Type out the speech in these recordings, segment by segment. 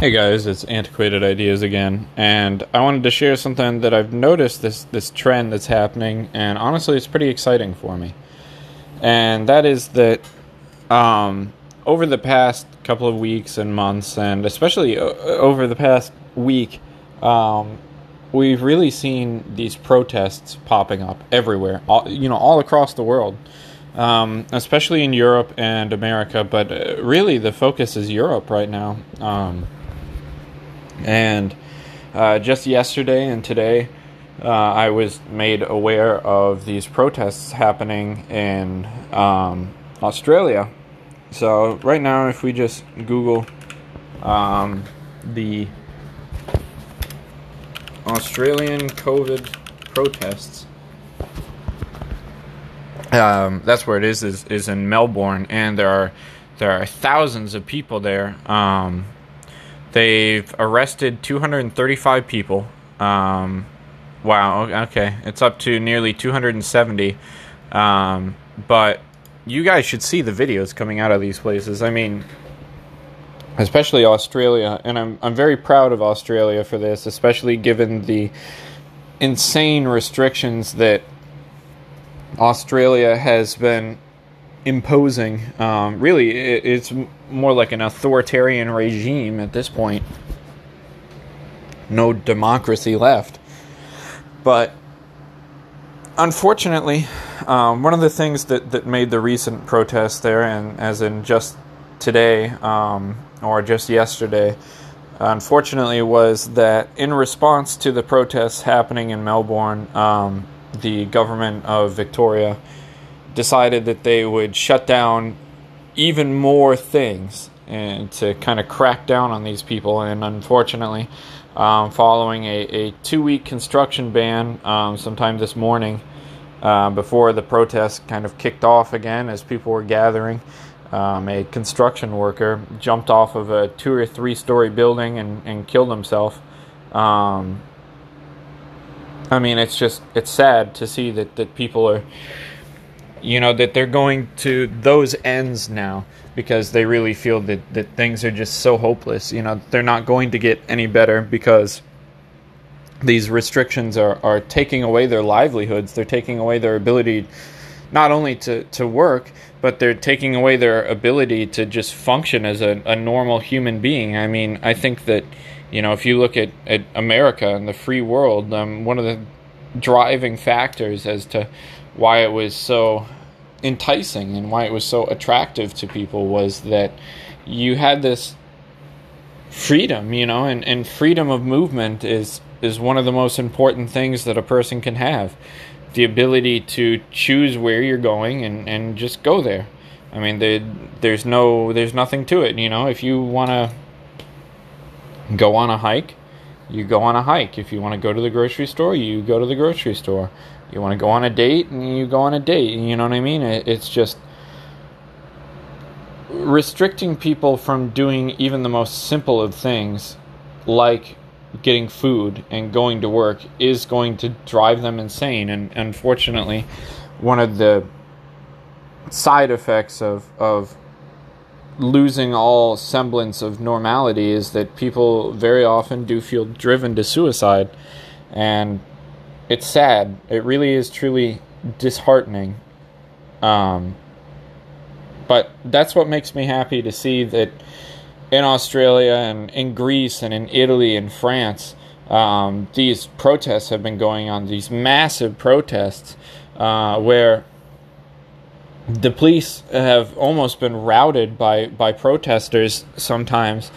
Hey guys, it's Antiquated Ideas again, and I wanted to share something that I've noticed this this trend that's happening, and honestly, it's pretty exciting for me. And that is that um, over the past couple of weeks and months, and especially o- over the past week, um, we've really seen these protests popping up everywhere, all, you know, all across the world. Um, especially in Europe and America, but uh, really the focus is Europe right now. Um, and uh, just yesterday and today, uh, I was made aware of these protests happening in um, Australia. So, right now, if we just Google um, the Australian COVID protests, um, that's where it is, is, is in Melbourne, and there are there are thousands of people there. Um, They've arrested 235 people. Um, wow. Okay, it's up to nearly 270. Um, but you guys should see the videos coming out of these places. I mean, especially Australia, and I'm I'm very proud of Australia for this, especially given the insane restrictions that Australia has been imposing. Um, really, it, it's more like an authoritarian regime at this point. No democracy left. But unfortunately, um, one of the things that, that made the recent protests there, and as in just today um, or just yesterday, unfortunately, was that in response to the protests happening in Melbourne, um, the government of Victoria decided that they would shut down even more things and to kind of crack down on these people. And unfortunately, um, following a, a two week construction ban um, sometime this morning, uh, before the protests kind of kicked off again as people were gathering, um, a construction worker jumped off of a two or three story building and, and killed himself. Um, I mean, it's just it's sad to see that, that people are you know that they're going to those ends now because they really feel that, that things are just so hopeless. You know they're not going to get any better because these restrictions are, are taking away their livelihoods. They're taking away their ability not only to, to work but they're taking away their ability to just function as a, a normal human being. I mean i think that you know if you look at, at america and the free world um, one of the driving factors as to why it was so enticing and why it was so attractive to people was that you had this freedom, you know, and, and freedom of movement is is one of the most important things that a person can have. The ability to choose where you're going and, and just go there. I mean, they, there's no, there's nothing to it. You know, if you want to go on a hike, you go on a hike. If you want to go to the grocery store, you go to the grocery store. You want to go on a date, and you go on a date. You know what I mean? It's just restricting people from doing even the most simple of things, like getting food and going to work, is going to drive them insane. And unfortunately, one of the side effects of, of losing all semblance of normality is that people very often do feel driven to suicide. And it's sad. It really is truly disheartening. Um, but that's what makes me happy to see that in Australia and in Greece and in Italy and France, um, these protests have been going on, these massive protests uh, where the police have almost been routed by, by protesters sometimes.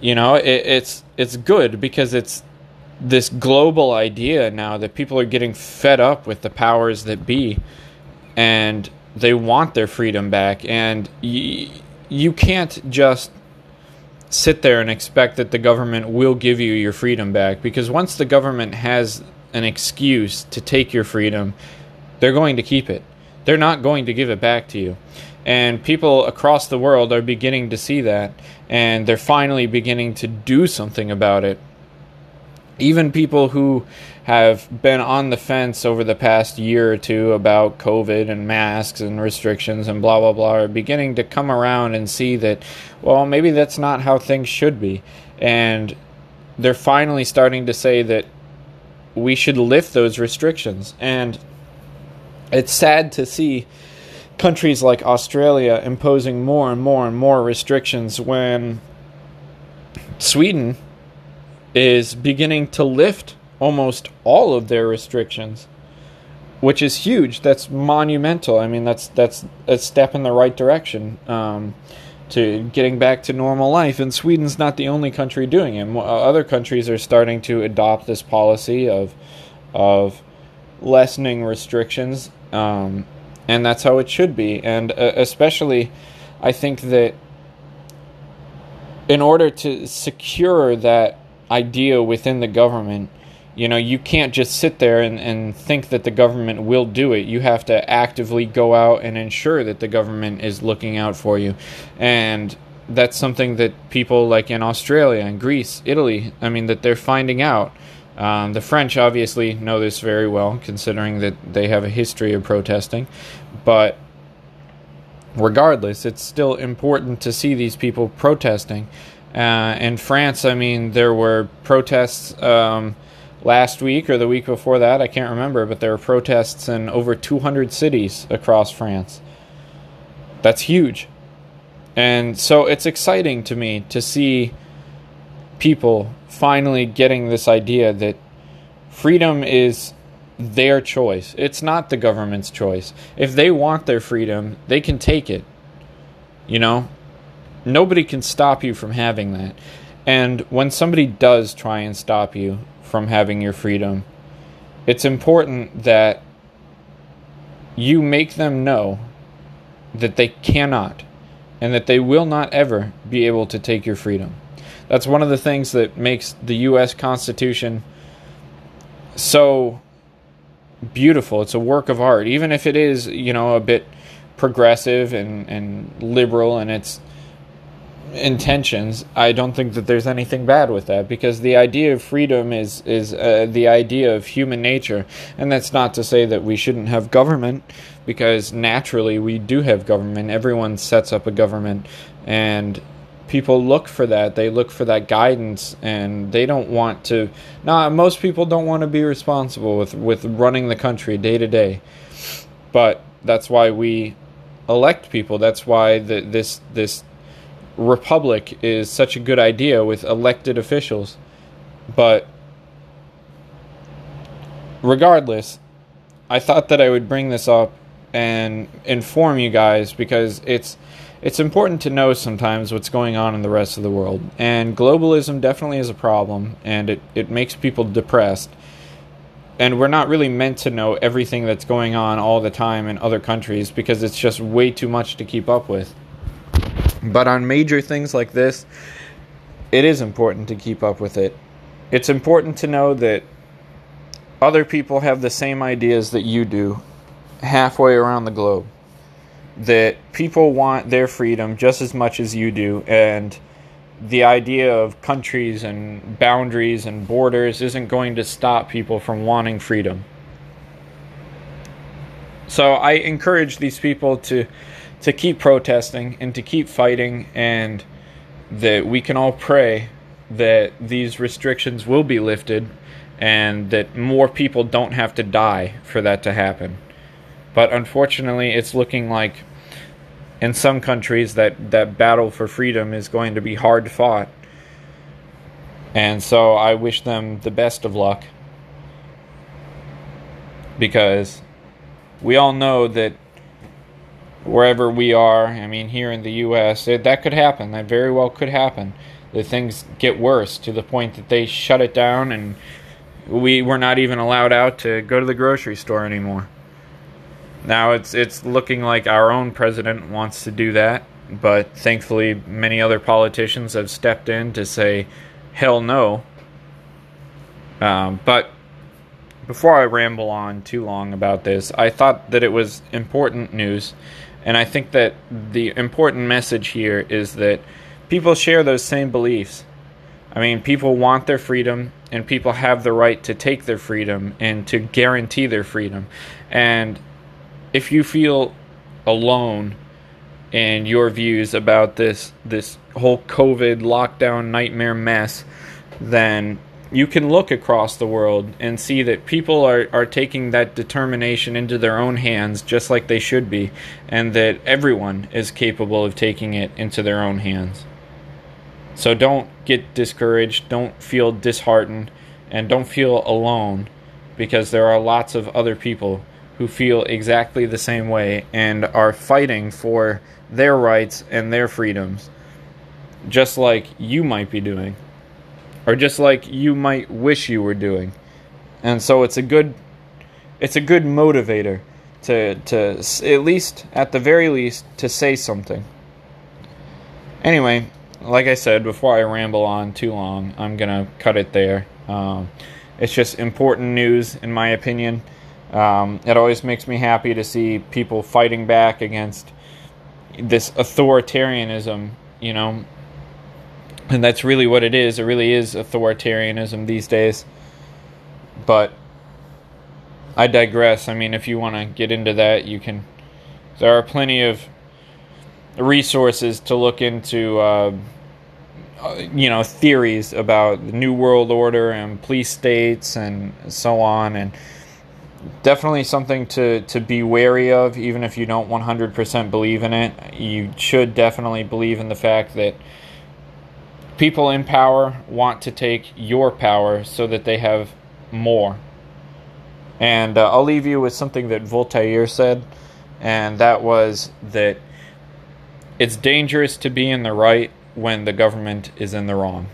You know, it, it's it's good because it's this global idea now that people are getting fed up with the powers that be and they want their freedom back and y- you can't just sit there and expect that the government will give you your freedom back because once the government has an excuse to take your freedom they're going to keep it they're not going to give it back to you and people across the world are beginning to see that and they're finally beginning to do something about it even people who have been on the fence over the past year or two about COVID and masks and restrictions and blah, blah, blah are beginning to come around and see that, well, maybe that's not how things should be. And they're finally starting to say that we should lift those restrictions. And it's sad to see countries like Australia imposing more and more and more restrictions when Sweden is beginning to lift almost all of their restrictions, which is huge. That's monumental. I mean, that's that's a step in the right direction um, to getting back to normal life. And Sweden's not the only country doing it. Other countries are starting to adopt this policy of of lessening restrictions, um, and that's how it should be. And uh, especially, I think that in order to secure that idea within the government. You know, you can't just sit there and, and think that the government will do it. You have to actively go out and ensure that the government is looking out for you. And that's something that people like in Australia and Greece, Italy, I mean, that they're finding out. Um, the French obviously know this very well, considering that they have a history of protesting. But regardless, it's still important to see these people protesting uh, in France, I mean, there were protests um, last week or the week before that. I can't remember, but there were protests in over 200 cities across France. That's huge. And so it's exciting to me to see people finally getting this idea that freedom is their choice. It's not the government's choice. If they want their freedom, they can take it. You know, Nobody can stop you from having that. And when somebody does try and stop you from having your freedom, it's important that you make them know that they cannot and that they will not ever be able to take your freedom. That's one of the things that makes the US Constitution so beautiful. It's a work of art, even if it is, you know, a bit progressive and, and liberal in it's intentions, I don't think that there's anything bad with that because the idea of freedom is is uh, the idea of human nature, and that's not to say that we shouldn't have government because naturally we do have government. Everyone sets up a government, and people look for that. They look for that guidance, and they don't want to. Now, most people don't want to be responsible with with running the country day to day, but that's why we elect people. That's why the, this this republic is such a good idea with elected officials. But regardless, I thought that I would bring this up and inform you guys because it's it's important to know sometimes what's going on in the rest of the world. And globalism definitely is a problem and it, it makes people depressed. And we're not really meant to know everything that's going on all the time in other countries because it's just way too much to keep up with. But on major things like this, it is important to keep up with it. It's important to know that other people have the same ideas that you do halfway around the globe. That people want their freedom just as much as you do, and the idea of countries and boundaries and borders isn't going to stop people from wanting freedom. So I encourage these people to to keep protesting and to keep fighting, and that we can all pray that these restrictions will be lifted and that more people don't have to die for that to happen. But unfortunately, it's looking like in some countries that, that battle for freedom is going to be hard fought. And so I wish them the best of luck because we all know that wherever we are. I mean, here in the U.S., it, eh, that could happen. That very well could happen. That things get worse to the point that they shut it down and we were not even allowed out to go to the grocery store anymore. Now it's it's looking like our own president wants to do that, but thankfully many other politicians have stepped in to say, "Hell no." Um, but before I ramble on too long about this, I thought that it was important news and I think that the important message here is that people share those same beliefs. I mean, people want their freedom, and people have the right to take their freedom and to guarantee their freedom. And if you feel alone in your views about this this whole COVID lockdown nightmare mess, then you can look across the world and see that people are, are taking that determination into their own hands just like they should be, and that everyone is capable of taking it into their own hands. So don't get discouraged, don't feel disheartened, and don't feel alone because there are lots of other people who feel exactly the same way and are fighting for their rights and their freedoms, just like you might be doing or just like you might wish you were doing. And so it's a good it's a good motivator to to at least at the very least to say something. Anyway, like I said before I ramble on too long, I'm gonna cut it there. Um, it's just important news, in my opinion. Um, it always makes me happy to see people fighting back against this authoritarianism, you know, and that's really what it is. It really is authoritarianism these days. But I digress. I mean, if you want to get into that, you can. There are plenty of resources to look into, uh, uh you know, theories about the New World Order and police states and so on. And definitely something to, to be wary of, even if you don't 100% believe in it. You should definitely believe in the fact that people in power want to take your power so that they have more. And uh, I'll leave you with something that Voltaire said, and that was that it's dangerous to be in the right when the government is in the wrong.